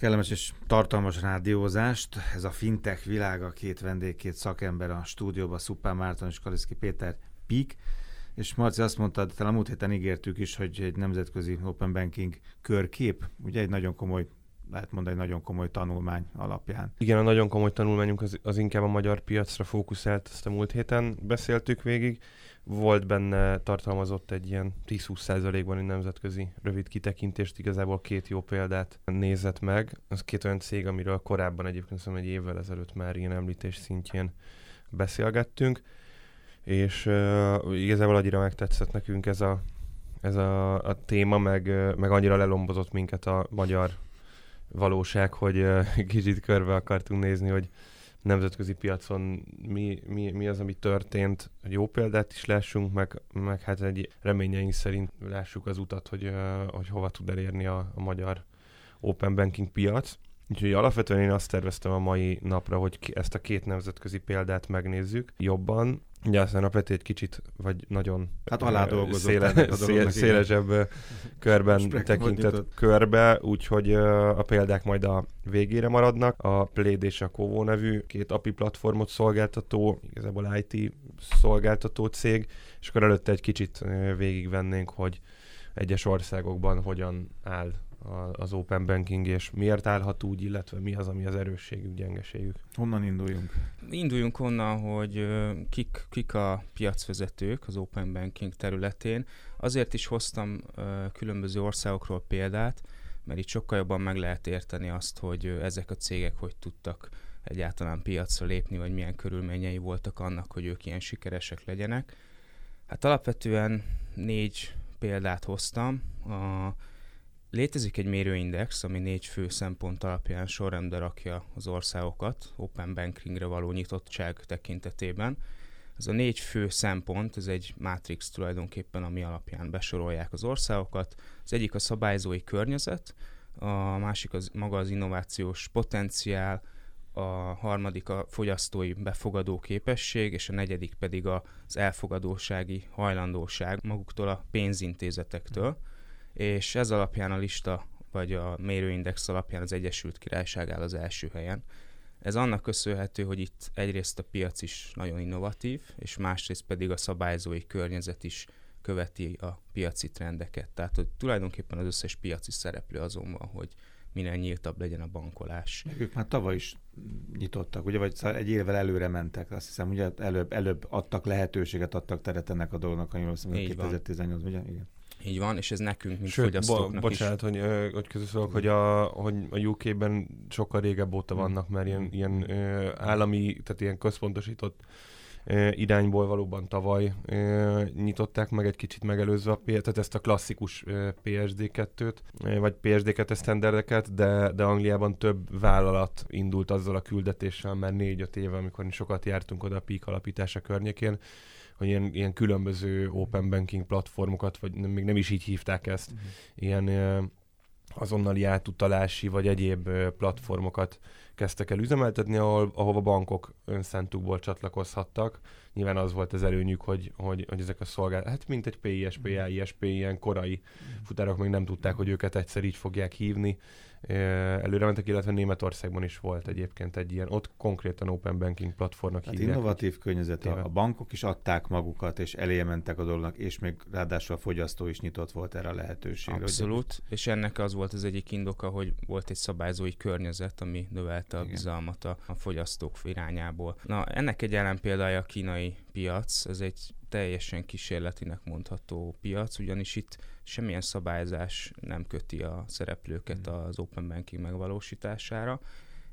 Kellemes és tartalmas rádiózást. Ez a fintech világa, két vendég, két szakember a stúdióban, Szupán Márton és Kaliszki Péter Pík. És Marci azt mondta, talán múlt héten ígértük is, hogy egy nemzetközi open banking körkép, ugye egy nagyon komoly lehet mondani, nagyon komoly tanulmány alapján. Igen, a nagyon komoly tanulmányunk az, az inkább a magyar piacra fókuszált, ezt a múlt héten beszéltük végig volt benne, tartalmazott egy ilyen 10-20 százalékban egy nemzetközi rövid kitekintést, igazából két jó példát nézett meg. Az két olyan cég, amiről korábban egyébként szóval egy évvel ezelőtt már ilyen említés szintjén beszélgettünk, és uh, igazából annyira megtetszett nekünk ez a, ez a, a téma, meg, meg annyira lelombozott minket a magyar valóság, hogy uh, kicsit körbe akartunk nézni, hogy nemzetközi piacon mi, mi, mi az, ami történt, jó példát is lássunk, meg, meg hát egy reményeink szerint lássuk az utat, hogy, hogy hova tud elérni a, a magyar open banking piac. Úgyhogy alapvetően én azt terveztem a mai napra, hogy ezt a két nemzetközi példát megnézzük jobban, Ugye aztán a Peti egy kicsit, vagy nagyon hát alá széle, széle, szélesebb körben tekintett körbe, úgyhogy a példák majd a végére maradnak. A Pléd és a Kovo nevű két API platformot szolgáltató, igazából IT szolgáltató cég, és akkor előtte egy kicsit végigvennénk, hogy egyes országokban hogyan áll az open banking, és miért állhat úgy, illetve mi az, ami az erősségük, gyengeségük. Honnan induljunk? Induljunk onnan, hogy kik, kik a piacvezetők az open banking területén. Azért is hoztam különböző országokról példát, mert itt sokkal jobban meg lehet érteni azt, hogy ezek a cégek hogy tudtak egyáltalán piacra lépni, vagy milyen körülményei voltak annak, hogy ők ilyen sikeresek legyenek. Hát alapvetően négy példát hoztam. A Létezik egy mérőindex, ami négy fő szempont alapján sorrendbe rakja az országokat open bankingre való nyitottság tekintetében. Ez a négy fő szempont, ez egy matrix tulajdonképpen, ami alapján besorolják az országokat. Az egyik a szabályzói környezet, a másik az maga az innovációs potenciál, a harmadik a fogyasztói befogadó képesség, és a negyedik pedig az elfogadósági hajlandóság maguktól a pénzintézetektől és ez alapján a lista, vagy a mérőindex alapján az Egyesült Királyság áll az első helyen. Ez annak köszönhető, hogy itt egyrészt a piac is nagyon innovatív, és másrészt pedig a szabályzói környezet is követi a piaci trendeket. Tehát hogy tulajdonképpen az összes piaci szereplő azon van, hogy minél nyíltabb legyen a bankolás. Ők már tavaly is nyitottak, ugye, vagy egy évvel előre mentek, azt hiszem, ugye előbb, előbb adtak lehetőséget, adtak teret ennek a dolognak, ami 2018, ugye? Igen. Így van, és ez nekünk, mint Sőt, fogyasztóknak bo- bocsánat, is. hogy, hogy közösszólok, hogy a, hogy a UK-ben sokkal régebb óta hmm. vannak, mert ilyen, ilyen állami, tehát ilyen központosított irányból valóban tavaly nyitották meg egy kicsit megelőzve a tehát ezt a klasszikus PSD2-t, vagy PSD2 standardeket, de, de Angliában több vállalat indult azzal a küldetéssel már négy-öt éve, amikor sokat jártunk oda a PIK alapítása környékén, hogy ilyen, ilyen különböző open banking platformokat, vagy nem, még nem is így hívták ezt, uh-huh. ilyen azonnali átutalási vagy egyéb platformokat kezdtek el üzemeltetni, ahol, ahova bankok önszántukból csatlakozhattak. Nyilván az volt az előnyük, hogy, hogy, hogy ezek a szolgálat, hát mint egy PISP, AISP, ilyen korai futárok még nem tudták, hogy őket egyszer így fogják hívni, előre mentek, illetve Németországban is volt egyébként egy ilyen, ott konkrétan open banking platformnak hát hívják. innovatív környezet, a, a bankok is adták magukat, és eléje mentek a dolognak, és még ráadásul a fogyasztó is nyitott volt erre a lehetőségre. Abszolút, hogy... és ennek az volt az egyik indoka, hogy volt egy szabályzói környezet, ami növelte a Igen. bizalmat a, a fogyasztók irányából. Na, ennek egy ellenpéldája a kínai piac, ez egy teljesen kísérletinek mondható piac, ugyanis itt semmilyen szabályzás nem köti a szereplőket hmm. az open banking megvalósítására,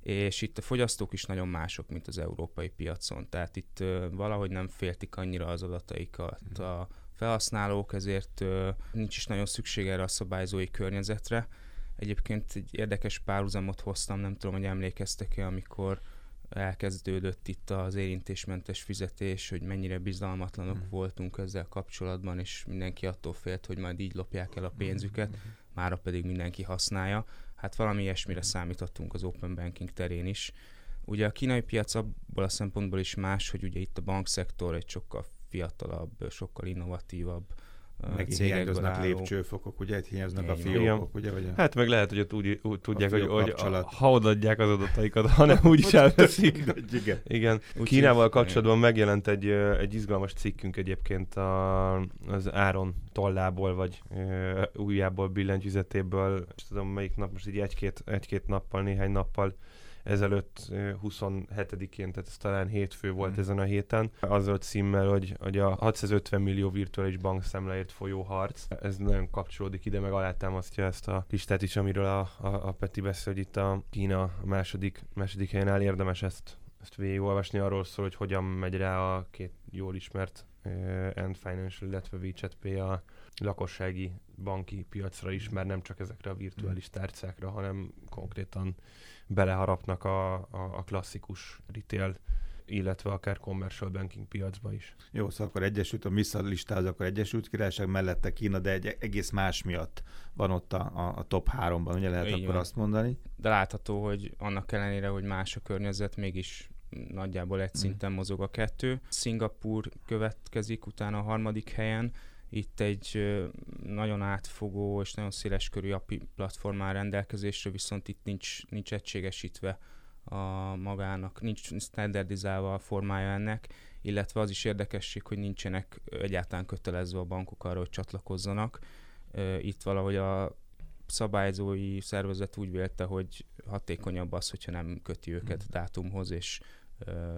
és itt a fogyasztók is nagyon mások, mint az európai piacon. Tehát itt uh, valahogy nem féltik annyira az adataikat hmm. a felhasználók, ezért uh, nincs is nagyon szükség erre a szabályzói környezetre. Egyébként egy érdekes párhuzamot hoztam, nem tudom, hogy emlékeztek-e, amikor elkezdődött itt az érintésmentes fizetés, hogy mennyire bizalmatlanok mm. voltunk ezzel kapcsolatban, és mindenki attól félt, hogy majd így lopják el a pénzüket, mm. mára pedig mindenki használja. Hát valami ilyesmire számítottunk az open banking terén is. Ugye a kínai piac abból a szempontból is más, hogy ugye itt a bankszektor egy sokkal fiatalabb, sokkal innovatívabb meg hiányoznak lépcsőfokok, ugye? Hiányoznak a fiókok, ugye? Vagy a... Hát meg lehet, hogy ott úgy, úgy tudják, hogy, hogy a, ha odaadják az adataikat, hanem úgy is elveszik. igen. igen. Kínával kapcsolatban megjelent egy, egy izgalmas cikkünk egyébként a, az Áron tollából, vagy uh, újjából billentyűzetéből, és tudom melyik nap, most így egy-két, egy-két nappal, néhány nappal ezelőtt 27-én, tehát ez talán hétfő volt mm. ezen a héten, azzal címmel, hogy, hogy a 650 millió virtuális bankszámláért folyó harc, ez nagyon kapcsolódik ide, meg alátámasztja ezt a listát is, amiről a, a, a Peti beszél, hogy itt a Kína a második, második helyen áll, érdemes ezt, ezt végigolvasni, arról szól, hogy hogyan megy rá a két jól ismert uh, End Financial, illetve WeChat Pay a lakossági banki piacra is, mert nem csak ezekre a virtuális tárcákra, hanem konkrétan beleharapnak a, a, a klasszikus retail illetve akár commercial banking piacba is. Jó, szóval akkor Egyesült, a MISZA listáz, akkor Egyesült Királyság mellette Kína, de egy egész más miatt van ott a, a, top háromban, ugye lehet Így akkor van. azt mondani? De látható, hogy annak ellenére, hogy más a környezet, mégis nagyjából egy hmm. szinten mozog a kettő. Szingapur következik utána a harmadik helyen, itt egy nagyon átfogó és nagyon széles körű API platform áll rendelkezésre, viszont itt nincs, nincs egységesítve a magának, nincs standardizálva a formája ennek, illetve az is érdekesség, hogy nincsenek egyáltalán kötelezve a bankok arra, hogy csatlakozzanak. Itt valahogy a szabályzói szervezet úgy vélte, hogy hatékonyabb az, hogyha nem köti őket hmm. dátumhoz, és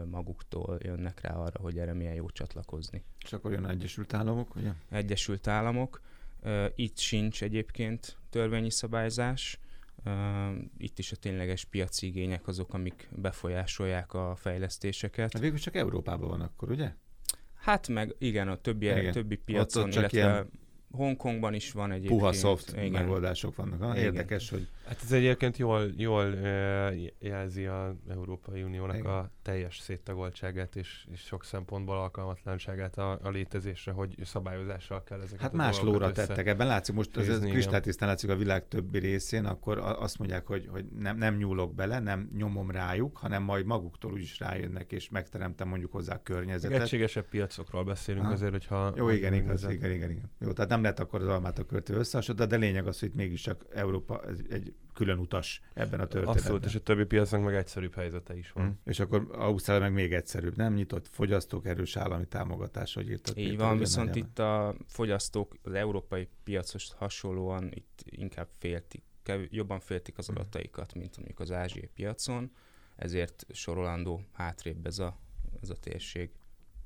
maguktól jönnek rá arra, hogy erre milyen jó csatlakozni. És akkor jön Egyesült Államok, ugye? Egyesült Államok. Itt sincs egyébként törvényi szabályzás. Itt is a tényleges piaci igények azok, amik befolyásolják a fejlesztéseket. Hát végül csak Európában van akkor, ugye? Hát meg igen, a többi, igen. többi piacon, ott, ott illetve ilyen Hongkongban is van egy Puha soft igen. megoldások vannak. Ha? Érdekes, hogy... Hát ez egyébként jól, jól jelzi az Európai Uniónak igen. a teljes széttagoltságát és, és sok szempontból alkalmatlanságát a, a létezésre, hogy szabályozással kell ezeket Hát más lóra tettek. Ebben látszik, most ez, ez kristálytisztán látszik a világ többi részén, akkor azt mondják, hogy, hogy nem, nem nyúlok bele, nem nyomom rájuk, hanem majd maguktól úgyis rájönnek, és megteremtem mondjuk hozzá a környezetet. Egységesebb piacokról beszélünk ha. azért, hogyha... Jó, igen, igaz, igen, igen, igen. Jó, tehát nem nem lehet akkor az almát a körtő összehasonlítani, de lényeg az, hogy mégiscsak Európa egy külön utas ebben a történetben. Abszolút, és a többi piacnak meg egyszerűbb helyzete is van. Mm. És akkor Ausztrália meg még egyszerűbb, nem nyitott fogyasztók erős állami támogatás, hogy írtad. Így van, viszont itt a fogyasztók az európai piacos hasonlóan itt inkább féltik, jobban féltik az mm. adataikat, mint mondjuk az ázsiai piacon, ezért sorolandó hátrébb ez a, ez a térség.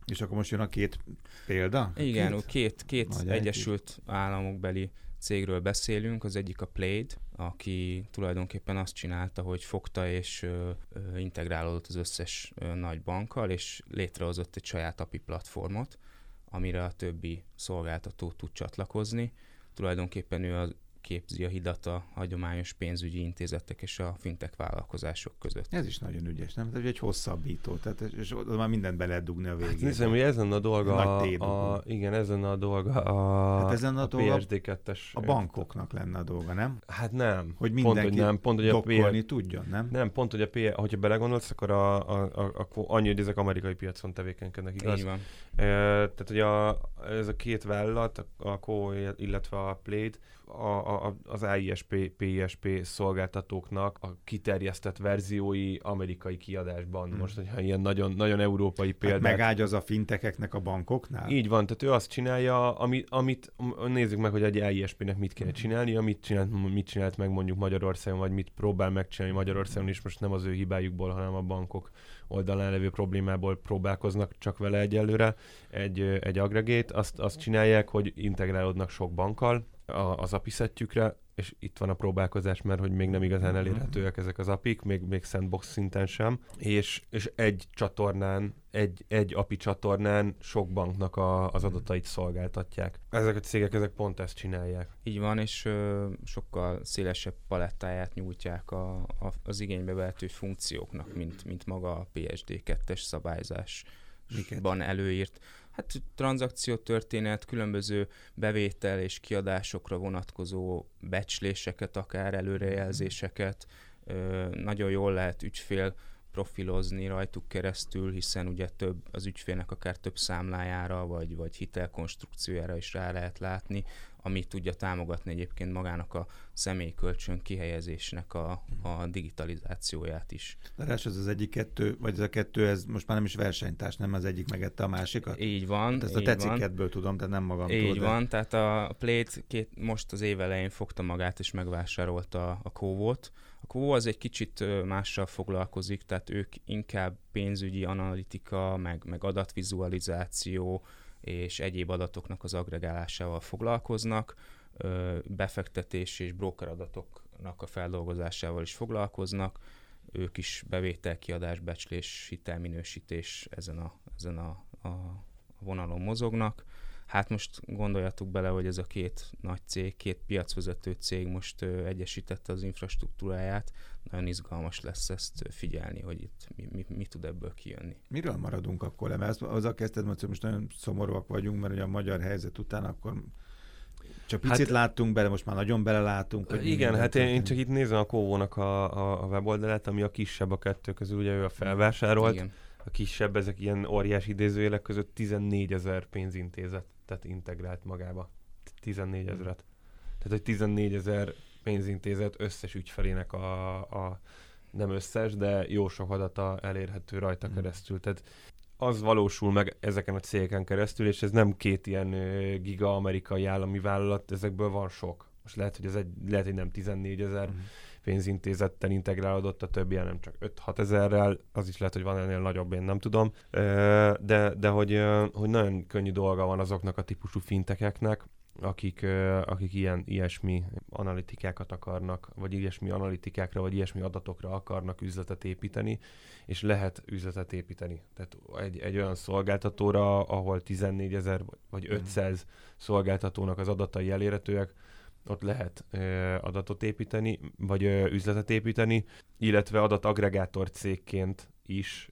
És akkor most jön a két példa? Igen, két, két, két Egyesült Államokbeli cégről beszélünk. Az egyik a Plaid, aki tulajdonképpen azt csinálta, hogy fogta és ö, ö, integrálódott az összes ö, nagy bankkal, és létrehozott egy saját API platformot, amire a többi szolgáltató tud csatlakozni. Tulajdonképpen ő az képzi a hidat a hagyományos pénzügyi intézetek és a fintek vállalkozások között. Ez is nagyon ügyes, nem? Ez egy hosszabbító, tehát és oda már mindent be lehet dugni a végén. Hát nézem, hogy ezen a dolga a, a, igen, ezen a dolga a, hát ezen a, a dolga PSD2-es. A bankoknak lenne a dolga, nem? Hát nem. Hogy mindenki pont, hogy nem, pont, hogy a PR, tudjon, nem? Nem, pont, hogy a PR, hogyha belegondolsz, akkor a, a, a, a, annyi, hogy ezek amerikai piacon tevékenykednek, igaz? Így van. E, tehát, hogy a, ez a két vállalat, a Co, illetve a Plate, a, a, az AISP, PISP szolgáltatóknak a kiterjesztett verziói amerikai kiadásban. Hmm. Most, hogyha ilyen nagyon, nagyon európai példát... Hát megágyaz a fintekeknek a bankoknál? Így van, tehát ő azt csinálja, ami, amit nézzük meg, hogy egy AISP-nek mit kéne hmm. csinálni, amit csinált, mit csinált meg mondjuk Magyarországon, vagy mit próbál megcsinálni Magyarországon is, most nem az ő hibájukból, hanem a bankok oldalán levő problémából próbálkoznak csak vele egyelőre. Egy, egy agregét, azt, azt csinálják, hogy integrálódnak sok bankkal, a, az apiszettjükre, és itt van a próbálkozás, mert hogy még nem igazán elérhetőek ezek az apik, még, még sandbox szinten sem, és, és egy csatornán, egy, egy API csatornán sok banknak a, az adatait szolgáltatják. Ezek a cégek, ezek pont ezt csinálják. Így van, és ö, sokkal szélesebb palettáját nyújtják a, a, az igénybe vehető funkcióknak, mint, mint maga a PSD2-es szabályzásban előírt hát tranzakciótörténet, különböző bevétel és kiadásokra vonatkozó becsléseket, akár előrejelzéseket, nagyon jól lehet ügyfél profilozni rajtuk keresztül, hiszen ugye több az ügyfélnek akár több számlájára, vagy, vagy hitelkonstrukciójára is rá lehet látni, ami tudja támogatni egyébként magának a személyi kölcsön kihelyezésnek a, a digitalizációját is. De ez az egyik kettő, vagy ez a kettő, ez most már nem is versenytárs, nem az egyik megette a másikat? Így van. Hát ezt a tetszikedből tudom, tehát nem magam Így de... van, tehát a Plate két, most az év elején fogta magát és megvásárolta a Kóvót. A Kóvó az egy kicsit mással foglalkozik, tehát ők inkább pénzügyi analitika, meg, meg adatvizualizáció, és egyéb adatoknak az agregálásával foglalkoznak, befektetés és broker adatoknak a feldolgozásával is foglalkoznak, ők is bevétel, kiadás, becslés, hitelminősítés ezen a, ezen a, a vonalon mozognak. Hát most gondoljatok bele, hogy ez a két nagy cég, két piacvezető cég most ö, egyesítette az infrastruktúráját. Nagyon izgalmas lesz ezt figyelni, hogy itt mi, mi, mi tud ebből kijönni. Miről maradunk akkor? Mert azzal kezdted, hogy most nagyon szomorúak vagyunk, mert ugye a magyar helyzet után akkor csak picit hát, láttunk bele, most már nagyon belelátunk. Hogy igen, hát én, én csak itt nézem a Kóvónak a, a, a weboldalát, ami a kisebb a kettő közül, ugye ő a felvásárolt. Igen. A kisebb, ezek ilyen óriás idézőjelek között 14 ezer pénzintézet tehát integrált magába. 14 hmm. ezeret. Tehát, hogy 14 ezer pénzintézet összes ügyfelének a, a nem összes, de jó sok adata elérhető rajta mm. keresztül. Tehát az valósul meg ezeken a cégeken keresztül, és ez nem két ilyen giga amerikai állami vállalat, ezekből van sok. Most lehet, hogy ez egy, lehet, hogy nem 14 ezer mm. Pénzintézettel integrálódott, a többi nem csak 5-6 ezerrel, az is lehet, hogy van ennél nagyobb, én nem tudom. De, de hogy, hogy nagyon könnyű dolga van azoknak a típusú fintekeknek, akik, akik ilyen, ilyesmi analitikákat akarnak, vagy ilyesmi analitikákra, vagy ilyesmi adatokra akarnak üzletet építeni, és lehet üzletet építeni. Tehát egy, egy olyan szolgáltatóra, ahol 14 ezer vagy 500 mm. szolgáltatónak az adatai elérhetőek, ott lehet ö, adatot építeni, vagy ö, üzletet építeni, illetve adaagregátor cégként is,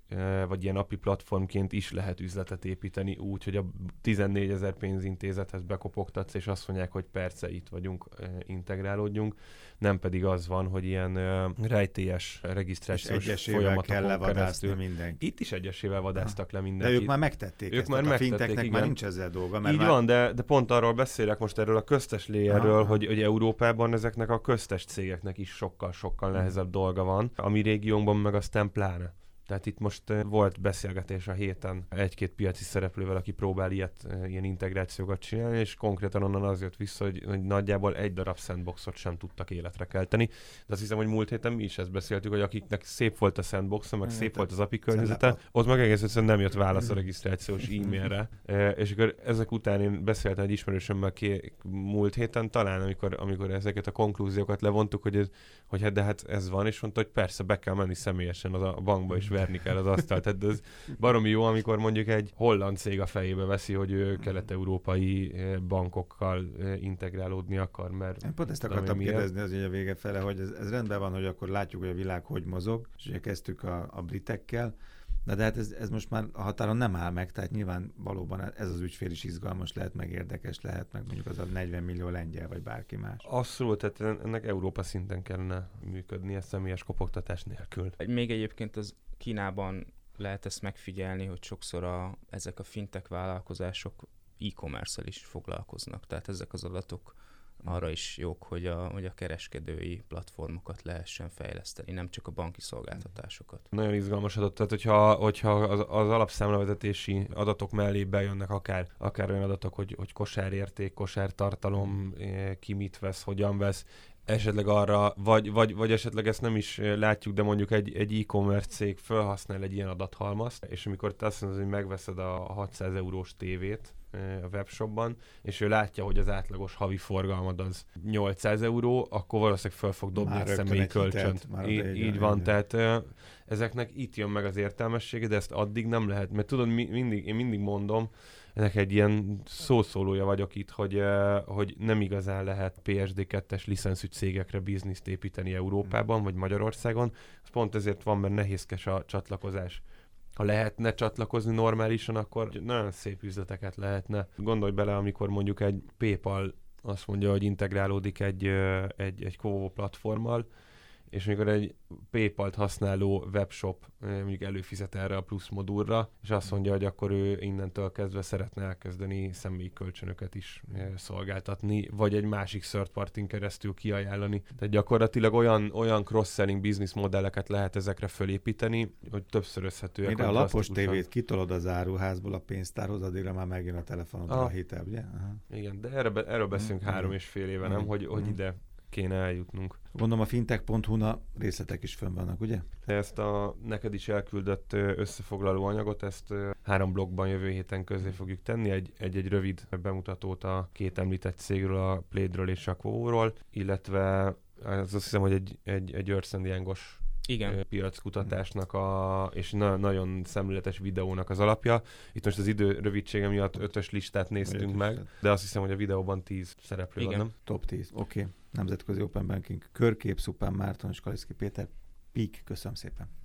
vagy ilyen API platformként is lehet üzletet építeni úgy, hogy a 14 ezer pénzintézethez bekopogtatsz, és azt mondják, hogy perce itt vagyunk, integrálódjunk, nem pedig az van, hogy ilyen rejtélyes regisztrációs folyamatokon kell keresztül. mindenki. Itt is egyesével vadáztak le mindenkit. De ők már megtették ők ezt, már megtették, a finteknek igen. már nincs ezzel dolga. Mert Így már... van, de, de pont arról beszélek most erről a köztes léjerről, hogy, hogy Európában ezeknek a köztes cégeknek is sokkal-sokkal nehezebb dolga van, a mi régiónkban meg aztán pláne. Tehát itt most volt beszélgetés a héten egy-két piaci szereplővel, aki próbál ilyet, ilyen integrációkat csinálni, és konkrétan onnan az jött vissza, hogy, hogy nagyjából egy darab sandboxot sem tudtak életre kelteni. De azt hiszem, hogy múlt héten mi is ezt beszéltük, hogy akiknek szép volt a sandbox, meg szép volt az API környezete, ott meg egész egyszerűen nem jött válasz a regisztrációs e-mailre. és akkor ezek után én beszéltem egy ismerősömmel ki múlt héten, talán amikor, amikor ezeket a konklúziókat levontuk, hogy, ez, hogy hát de hát ez van, és mondta, hogy persze be kell menni személyesen az a bankba és verni kell az asztalt. Tehát ez baromi jó, amikor mondjuk egy holland cég a fejébe veszi, hogy ő kelet-európai eh, bankokkal eh, integrálódni akar, mert... Én pont ezt akartam miért. kérdezni az a vége fele, hogy ez, ez rendben van, hogy akkor látjuk, hogy a világ hogy mozog, és ugye kezdtük a, a britekkel, Na de hát ez, ez most már a határon nem áll meg, tehát nyilván valóban ez az ügyfél is izgalmas lehet, meg érdekes lehet, meg mondjuk az a 40 millió lengyel, vagy bárki más. Abszolút, tehát ennek Európa szinten kellene működnie személyes kopogtatás nélkül. Még egyébként az Kínában lehet ezt megfigyelni, hogy sokszor a, ezek a fintek vállalkozások e-commerce-el is foglalkoznak, tehát ezek az adatok arra is jók, hogy a, hogy a kereskedői platformokat lehessen fejleszteni, nem csak a banki szolgáltatásokat. Nagyon izgalmas adat, tehát hogyha, hogyha az, az alapszámlavezetési adatok mellé bejönnek akár, akár olyan adatok, hogy, hogy kosárérték, kosártartalom, eh, ki mit vesz, hogyan vesz, esetleg arra, vagy, vagy, vagy esetleg ezt nem is látjuk, de mondjuk egy, egy e-commerce cég felhasznál egy ilyen adathalmazt, és amikor te azt mondod, hogy megveszed a 600 eurós tévét, a webshopban, és ő látja, hogy az átlagos havi forgalmad az 800 euró, akkor valószínűleg fel fog dobni már egy személyi kölcsönt. Így, így van, tehát ezeknek itt jön meg az értelmessége, de ezt addig nem lehet, mert tudod, mindig, én mindig mondom, ennek egy ilyen szószólója vagyok itt, hogy, hogy nem igazán lehet PSD2-es licenszű cégekre bizniszt építeni Európában vagy Magyarországon. Ez pont ezért van, mert nehézkes a csatlakozás ha lehetne csatlakozni normálisan, akkor nagyon szép üzleteket lehetne. Gondolj bele, amikor mondjuk egy PayPal azt mondja, hogy integrálódik egy, egy, egy Kovo platformmal, és amikor egy PayPal-t használó webshop mondjuk előfizet erre a plusz modulra, és azt mondja, hogy akkor ő innentől kezdve szeretne elkezdeni személyi kölcsönöket is szolgáltatni, vagy egy másik third party keresztül kiajánlani. Tehát gyakorlatilag olyan, olyan cross-selling business modelleket lehet ezekre fölépíteni, hogy többszörözhetőek. Mire a lapos tévét kitolod az áruházból a pénztárhoz, addigra már megjön a telefonodra ah. a hitel, ugye? Aha. Igen, de erre, erről beszélünk mm. három és fél éve, mm. nem? Hogy, hogy mm. ide kéne eljutnunk. Gondolom a fintech.hu-na részletek is fönn vannak, ugye? Ezt a neked is elküldött összefoglaló anyagot, ezt három blogban jövő héten közé fogjuk tenni, egy, egy, egy rövid bemutatót a két említett cégről, a Playedről és a Quo-ról, illetve az azt hiszem, hogy egy, egy, egy Youngos igen. piackutatásnak a, és na, nagyon szemléletes videónak az alapja. Itt most az idő rövidsége miatt ötös listát néztünk ötös meg, de azt hiszem, hogy a videóban tíz szereplő Igen. van, nem? Top 10, oké. Okay. Nemzetközi Open Banking, Körkép, Szupán Márton és Kaliszki Péter. Pík, köszönöm szépen.